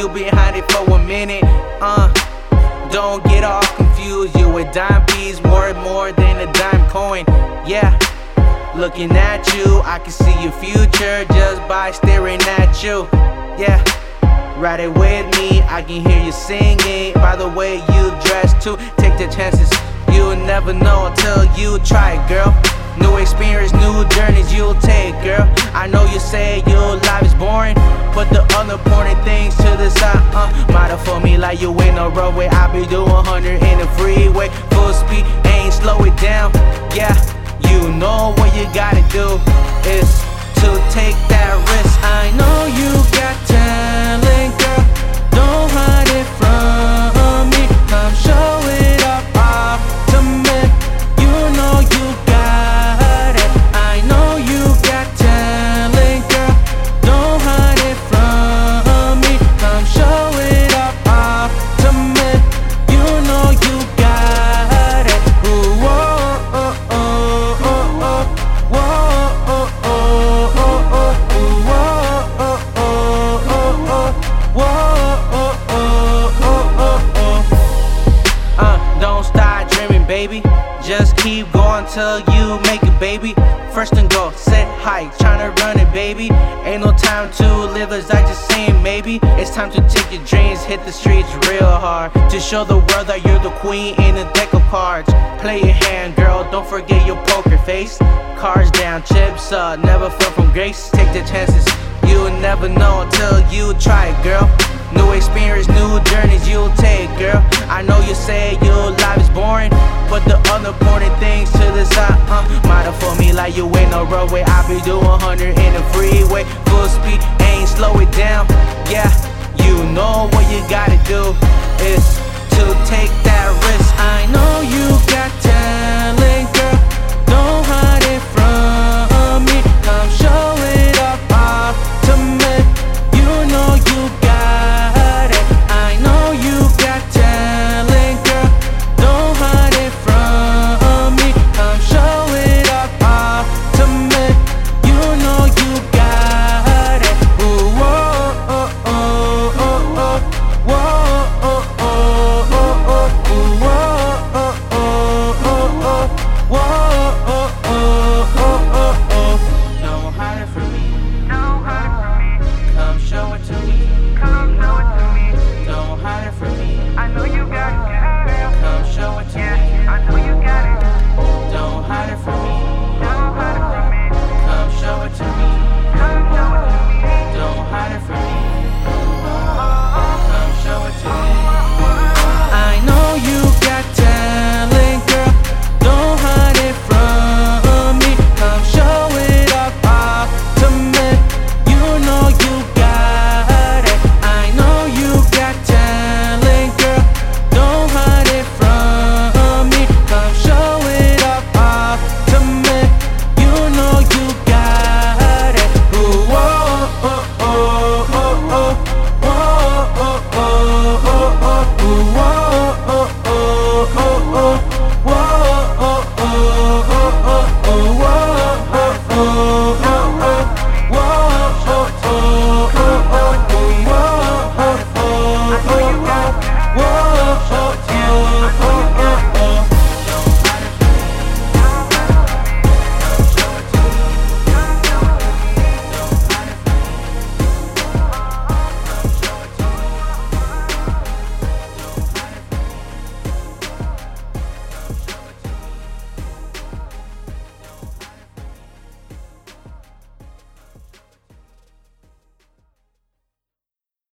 you behind it for a minute. Uh, don't get all confused. You a dime piece, worth more than a dime coin. Yeah, looking at you, I can see your future just by staring at you. Yeah. Ride it with me, I can hear you singing. By the way you dress too, take the chances. You'll never know until you try it, girl. New experience, new journeys you'll take, girl. I know you say your life is boring, but the unimportant things to the side, uh, matter for me like you in a roadway. I be doing 100 baby. Just keep going till you make it, baby. First and go, set high, tryna run it, baby. Ain't no time to live as I just seen, maybe. It's time to take your dreams, hit the streets real hard. To show the world that you're the queen in a deck of cards. Play your hand, girl, don't forget your poker face. Cards down, chips up, never fell from grace. Take the chances, you'll never know until you try it, girl. New experience, new journeys you'll take, girl. I know you say you'll life but the unimportant things to the side, uh, matter for me like you in a roadway. I be doing 100 in the freeway, full speed, ain't slow it down. Yeah, you know what you gotta do take